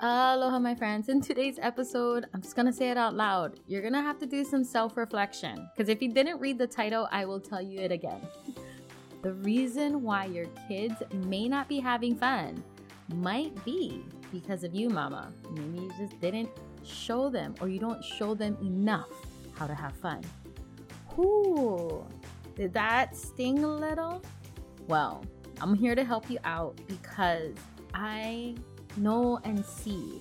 Aloha, my friends. In today's episode, I'm just gonna say it out loud. You're gonna have to do some self reflection. Because if you didn't read the title, I will tell you it again. the reason why your kids may not be having fun might be because of you, mama. Maybe you just didn't show them or you don't show them enough how to have fun. Whoo, did that sting a little? Well, I'm here to help you out because I know and see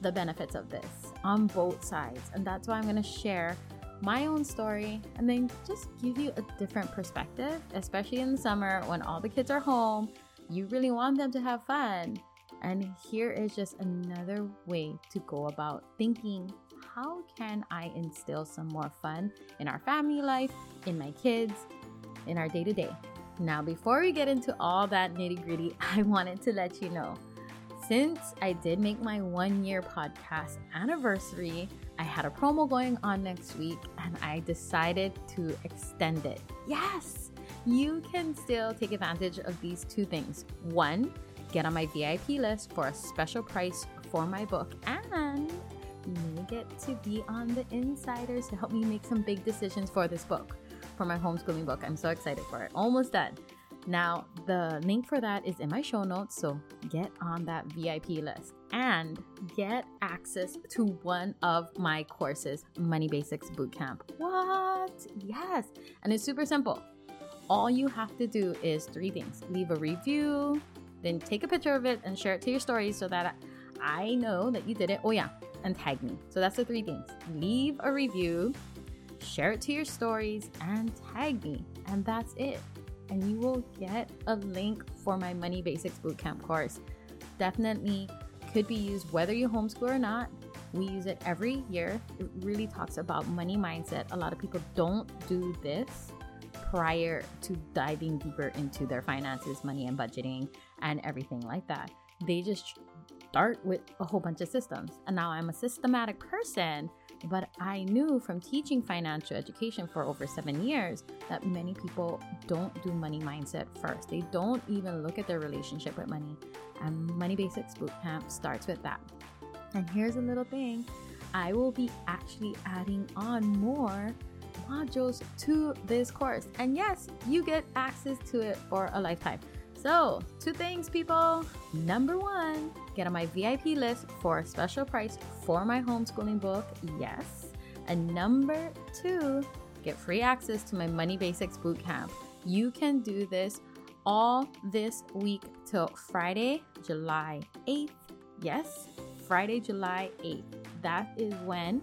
the benefits of this on both sides. And that's why I'm going to share my own story and then just give you a different perspective, especially in the summer when all the kids are home. You really want them to have fun. And here is just another way to go about thinking how can I instill some more fun in our family life, in my kids, in our day to day. Now, before we get into all that nitty gritty, I wanted to let you know since I did make my one year podcast anniversary, I had a promo going on next week and I decided to extend it. Yes, you can still take advantage of these two things. One, get on my VIP list for a special price for my book, and you may get to be on the insiders to help me make some big decisions for this book, for my homeschooling book. I'm so excited for it. Almost done. Now, the link for that is in my show notes, so get on that VIP list and get access to one of my courses, Money Basics Bootcamp. What? Yes. And it's super simple. All you have to do is three things leave a review, then take a picture of it and share it to your stories so that I know that you did it. Oh, yeah, and tag me. So that's the three things leave a review, share it to your stories, and tag me. And that's it and you will get a link for my Money Basics Bootcamp course. Definitely could be used whether you homeschool or not. We use it every year. It really talks about money mindset. A lot of people don't do this prior to diving deeper into their finances, money, and budgeting and everything like that. They just start with a whole bunch of systems. And now I'm a systematic person but I knew from teaching financial education for over seven years that many people don't do money mindset first. They don't even look at their relationship with money. And Money Basics Bootcamp starts with that. And here's a little thing I will be actually adding on more modules to this course. And yes, you get access to it for a lifetime. So, two things, people. Number one, get on my VIP list for a special price for my homeschooling book. Yes. And number two, get free access to my Money Basics Bootcamp. You can do this all this week till Friday, July 8th. Yes, Friday, July 8th. That is when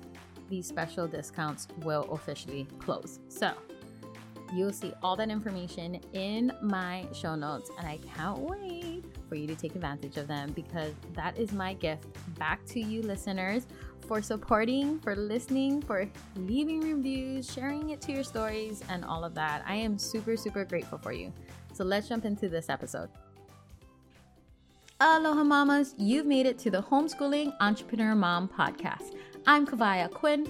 these special discounts will officially close. So, You'll see all that information in my show notes, and I can't wait for you to take advantage of them because that is my gift back to you, listeners, for supporting, for listening, for leaving reviews, sharing it to your stories, and all of that. I am super, super grateful for you. So let's jump into this episode. Aloha, mamas! You've made it to the Homeschooling Entrepreneur Mom podcast. I'm Kawai Ahquin,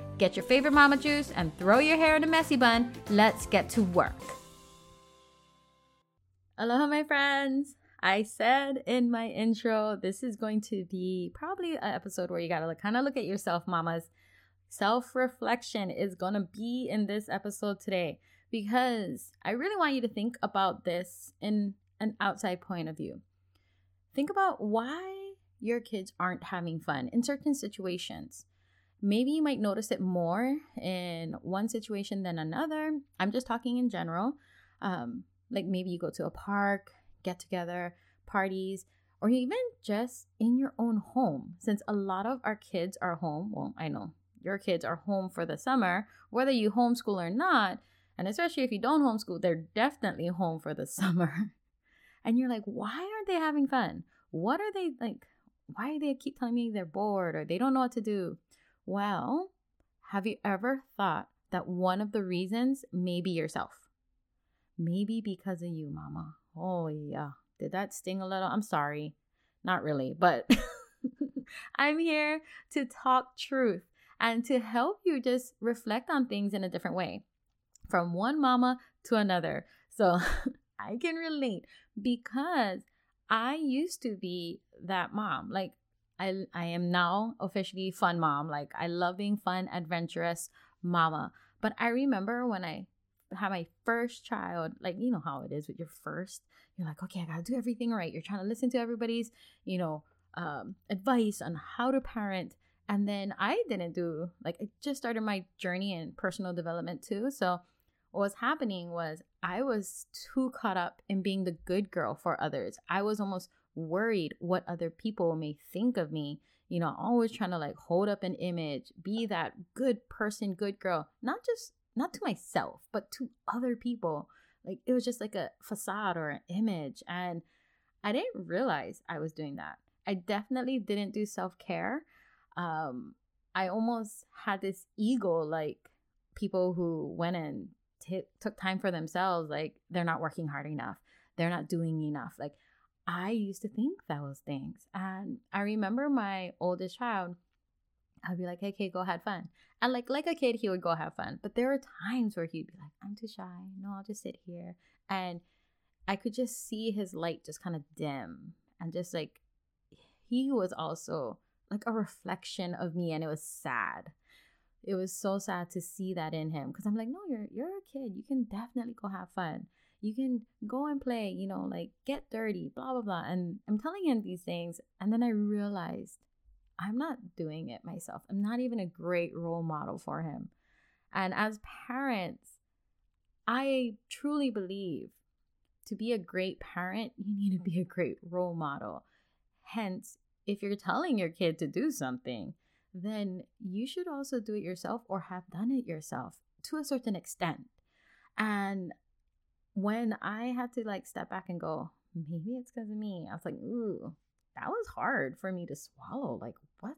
Get your favorite mama juice and throw your hair in a messy bun. Let's get to work. Aloha, my friends. I said in my intro, this is going to be probably an episode where you got to kind of look at yourself, mamas. Self reflection is to be in this episode today because I really want you to think about this in an outside point of view. Think about why your kids aren't having fun in certain situations maybe you might notice it more in one situation than another. I'm just talking in general. Um, like maybe you go to a park, get together, parties, or even just in your own home. Since a lot of our kids are home, well, I know your kids are home for the summer, whether you homeschool or not, and especially if you don't homeschool, they're definitely home for the summer. and you're like, why aren't they having fun? What are they like? Why do they keep telling me they're bored or they don't know what to do? Well, have you ever thought that one of the reasons may be yourself? Maybe because of you, mama. Oh, yeah. Did that sting a little? I'm sorry. Not really, but I'm here to talk truth and to help you just reflect on things in a different way from one mama to another. So I can relate because I used to be that mom. Like I I am now officially fun mom. Like I love being fun, adventurous mama. But I remember when I had my first child, like you know how it is with your first, you're like, okay, I gotta do everything right. You're trying to listen to everybody's, you know, um, advice on how to parent. And then I didn't do like I just started my journey in personal development too. So what was happening was I was too caught up in being the good girl for others. I was almost worried what other people may think of me. You know, always trying to like hold up an image, be that good person, good girl, not just not to myself, but to other people. Like it was just like a facade or an image. And I didn't realize I was doing that. I definitely didn't do self care. Um, I almost had this ego like people who went and t- took time for themselves, like they're not working hard enough, they're not doing enough. Like I used to think those things. And I remember my oldest child, I'd be like, hey, go have fun. And like like a kid, he would go have fun. But there were times where he'd be like, I'm too shy. No, I'll just sit here. And I could just see his light just kind of dim. And just like he was also like a reflection of me. And it was sad it was so sad to see that in him because I'm like, no, you're you're a kid. You can definitely go have fun. You can go and play, you know, like get dirty, blah blah blah. And I'm telling him these things, and then I realized I'm not doing it myself. I'm not even a great role model for him. And as parents, I truly believe to be a great parent, you need to be a great role model. Hence, if you're telling your kid to do something, then you should also do it yourself or have done it yourself to a certain extent. And when I had to like step back and go, maybe it's because of me, I was like, ooh, that was hard for me to swallow. Like, what?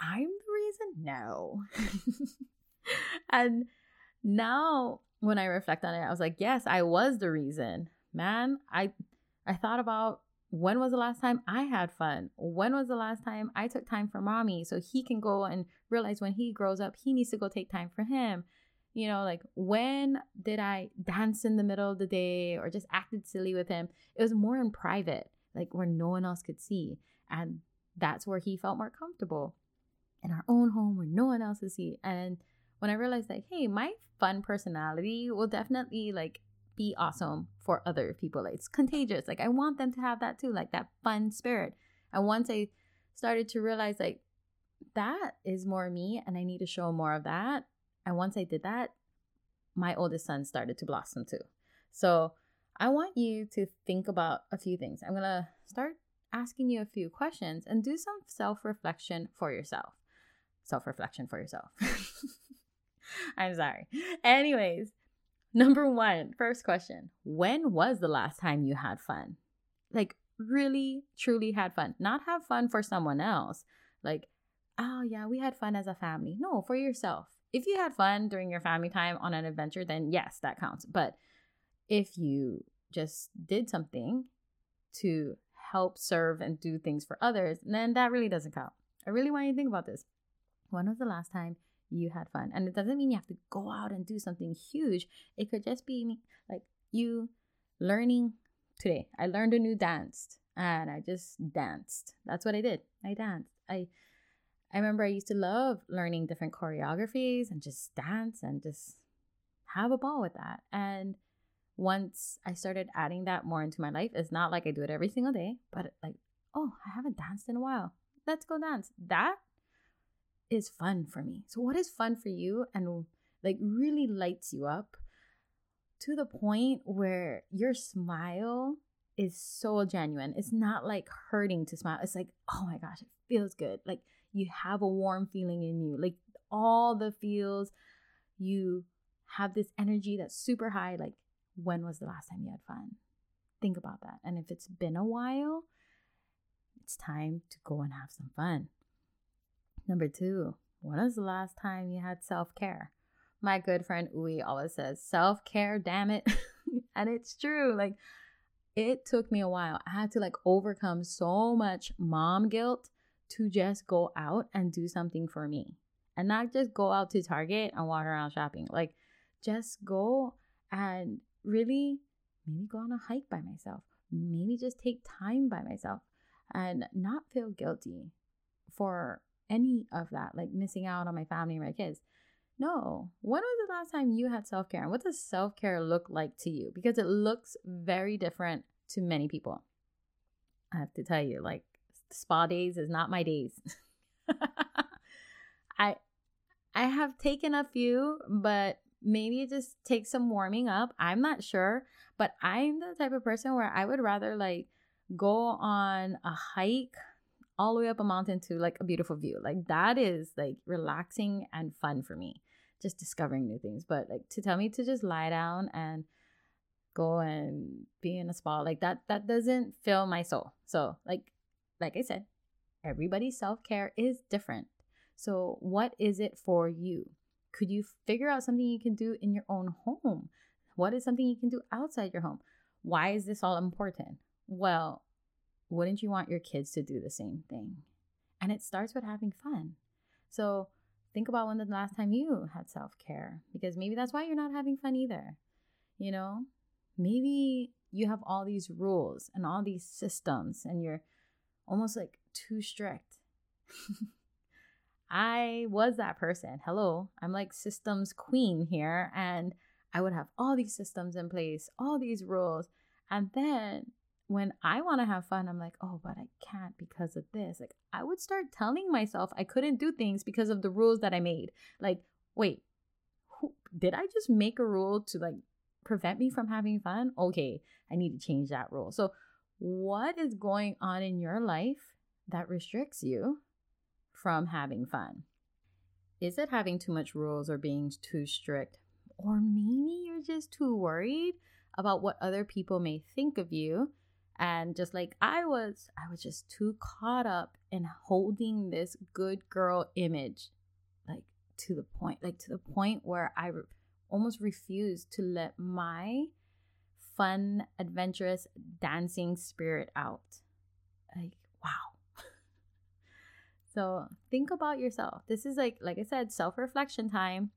I'm the reason? No. and now when I reflect on it, I was like, yes, I was the reason. Man, I I thought about when was the last time I had fun? When was the last time I took time for mommy so he can go and realize when he grows up, he needs to go take time for him? You know, like when did I dance in the middle of the day or just acted silly with him? It was more in private, like where no one else could see. And that's where he felt more comfortable in our own home where no one else could see. And when I realized, like, hey, my fun personality will definitely like be awesome for other people. Like, it's contagious. Like I want them to have that too, like that fun spirit. And once I started to realize like that is more me and I need to show more of that. And once I did that, my oldest son started to blossom too. So I want you to think about a few things. I'm going to start asking you a few questions and do some self reflection for yourself. Self reflection for yourself. I'm sorry. Anyways, Number one, first question When was the last time you had fun? Like, really, truly had fun. Not have fun for someone else. Like, oh, yeah, we had fun as a family. No, for yourself. If you had fun during your family time on an adventure, then yes, that counts. But if you just did something to help serve and do things for others, then that really doesn't count. I really want you to think about this. When was the last time you had fun. And it doesn't mean you have to go out and do something huge. It could just be like you learning today. I learned a new dance and I just danced. That's what I did. I danced. I I remember I used to love learning different choreographies and just dance and just have a ball with that. And once I started adding that more into my life, it's not like I do it every single day, but like, oh, I haven't danced in a while. Let's go dance. That is fun for me. So, what is fun for you and like really lights you up to the point where your smile is so genuine? It's not like hurting to smile. It's like, oh my gosh, it feels good. Like you have a warm feeling in you, like all the feels. You have this energy that's super high. Like, when was the last time you had fun? Think about that. And if it's been a while, it's time to go and have some fun. Number two, when was the last time you had self care? My good friend Uwe always says, self care, damn it. and it's true. Like, it took me a while. I had to like overcome so much mom guilt to just go out and do something for me and not just go out to Target and walk around shopping. Like, just go and really maybe go on a hike by myself. Maybe just take time by myself and not feel guilty for any of that, like missing out on my family and my kids. No. When was the last time you had self care? And what does self care look like to you? Because it looks very different to many people. I have to tell you, like, spa days is not my days. I I have taken a few, but maybe it just takes some warming up. I'm not sure, but I'm the type of person where I would rather like go on a hike all the way up a mountain to like a beautiful view. Like that is like relaxing and fun for me. Just discovering new things. But like to tell me to just lie down and go and be in a spa like that that doesn't fill my soul. So like like I said, everybody's self-care is different. So what is it for you? Could you figure out something you can do in your own home? What is something you can do outside your home? Why is this all important? Well, wouldn't you want your kids to do the same thing? And it starts with having fun. So think about when the last time you had self care, because maybe that's why you're not having fun either. You know, maybe you have all these rules and all these systems, and you're almost like too strict. I was that person. Hello, I'm like systems queen here, and I would have all these systems in place, all these rules. And then when I want to have fun, I'm like, oh, but I can't because of this. Like, I would start telling myself I couldn't do things because of the rules that I made. Like, wait, who, did I just make a rule to like prevent me from having fun? Okay, I need to change that rule. So, what is going on in your life that restricts you from having fun? Is it having too much rules or being too strict? Or maybe you're just too worried about what other people may think of you and just like I was, I was just too caught up in holding this good girl image, like to the point, like to the point where I re- almost refused to let my fun, adventurous, dancing spirit out. Like, wow. so think about yourself. This is like, like I said, self reflection time.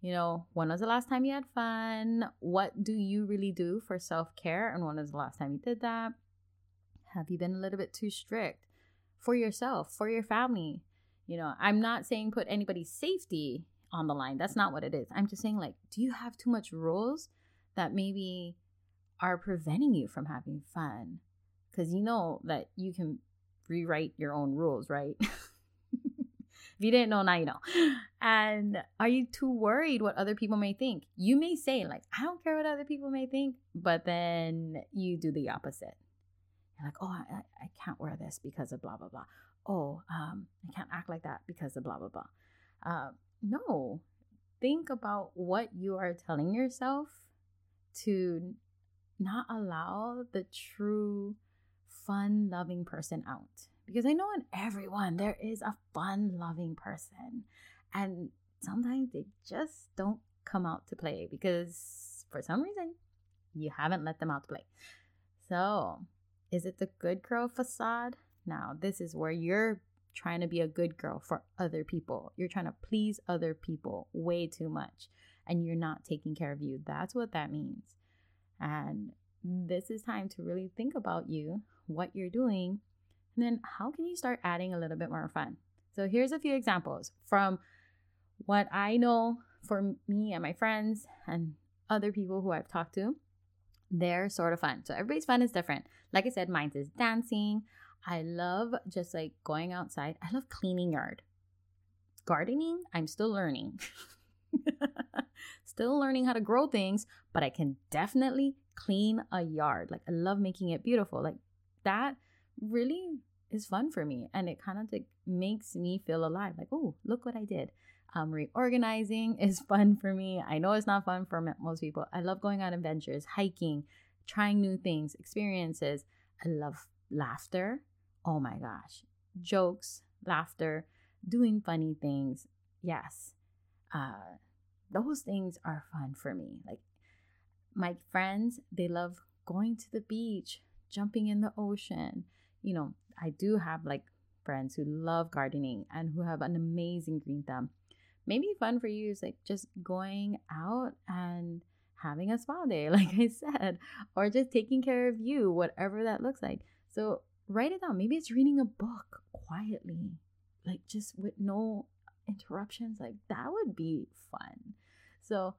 You know, when was the last time you had fun? What do you really do for self care? And when was the last time you did that? Have you been a little bit too strict for yourself, for your family? You know, I'm not saying put anybody's safety on the line. That's not what it is. I'm just saying, like, do you have too much rules that maybe are preventing you from having fun? Because you know that you can rewrite your own rules, right? If you didn't know, now you know. And are you too worried what other people may think? You may say, like, I don't care what other people may think, but then you do the opposite. You're like, oh, I, I can't wear this because of blah, blah, blah. Oh, um, I can't act like that because of blah, blah, blah. Uh, no, think about what you are telling yourself to not allow the true fun loving person out because I know in everyone there is a fun loving person. And sometimes they just don't come out to play because for some reason you haven't let them out to play. So, is it the good girl facade? Now, this is where you're trying to be a good girl for other people. You're trying to please other people way too much and you're not taking care of you. That's what that means. And this is time to really think about you, what you're doing, and then how can you start adding a little bit more fun? So here's a few examples from what I know for me and my friends and other people who I've talked to. They're sort of fun. So everybody's fun is different. Like I said, mine is dancing. I love just like going outside. I love cleaning yard. Gardening, I'm still learning. still learning how to grow things, but I can definitely clean a yard. Like I love making it beautiful. Like that really is fun for me and it kind of like makes me feel alive. Like oh look what i did. Um, reorganizing is fun for me. I know it's not fun for most people. I love going on adventures hiking trying new things experiences. I love laughter. Oh my gosh. Jokes laughter doing funny things. Yes, uh, those things are fun for me. Like my friends, they love going to the beach, jumping in the ocean. You know, I do have like friends who love gardening and who have an amazing green thumb. Maybe fun for you is like just going out and having a spa day, like I said, or just taking care of you, whatever that looks like. So write it down. Maybe it's reading a book quietly, like just with no interruptions. Like that would be fun. So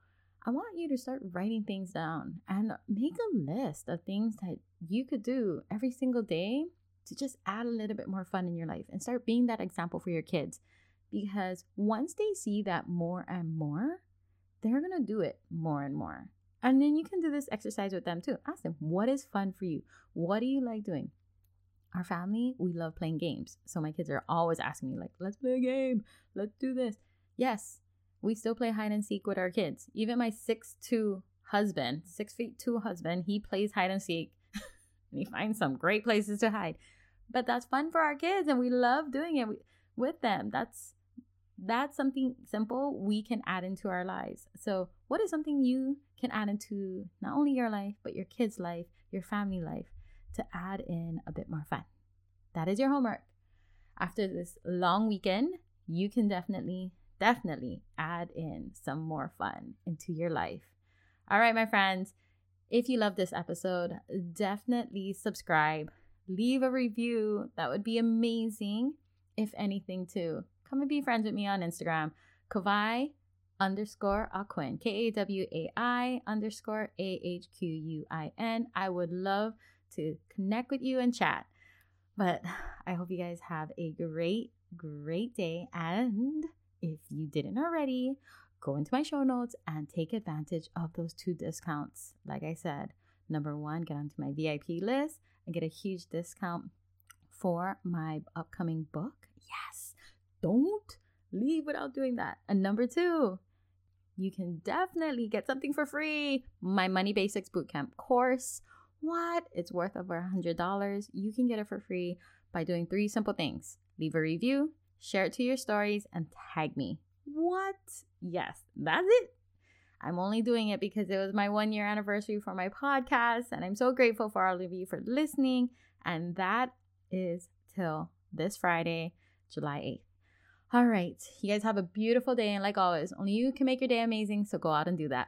I want you to start writing things down and make a list of things that you could do every single day to just add a little bit more fun in your life and start being that example for your kids. Because once they see that more and more, they're going to do it more and more. And then you can do this exercise with them too. Ask them, what is fun for you? What do you like doing? Our family, we love playing games. So my kids are always asking me, like, let's play a game. Let's do this. Yes, we still play hide and seek with our kids. Even my six two husband, six feet two husband, he plays hide and seek and he finds some great places to hide. But that's fun for our kids and we love doing it with them. That's that's something simple we can add into our lives. So, what is something you can add into not only your life, but your kids' life, your family life to add in a bit more fun? That is your homework. After this long weekend, you can definitely, definitely add in some more fun into your life. All right, my friends, if you love this episode, definitely subscribe, leave a review. That would be amazing. If anything, too come and be friends with me on Instagram, Kawai underscore Ahquin, K A W A I underscore A H Q U I N. I would love to connect with you and chat. But I hope you guys have a great, great day. And if you didn't already, go into my show notes and take advantage of those two discounts. Like I said, number one, get onto my VIP list and get a huge discount for my upcoming book. Yes, don't leave without doing that. And number two, you can definitely get something for free. My Money Basics Bootcamp course. What? It's worth over a $100. You can get it for free by doing three simple things leave a review, share it to your stories, and tag me. What? Yes, that's it. I'm only doing it because it was my one year anniversary for my podcast, and I'm so grateful for all of you for listening. And that is till this Friday, July 8th. All right. You guys have a beautiful day. And like always, only you can make your day amazing. So go out and do that.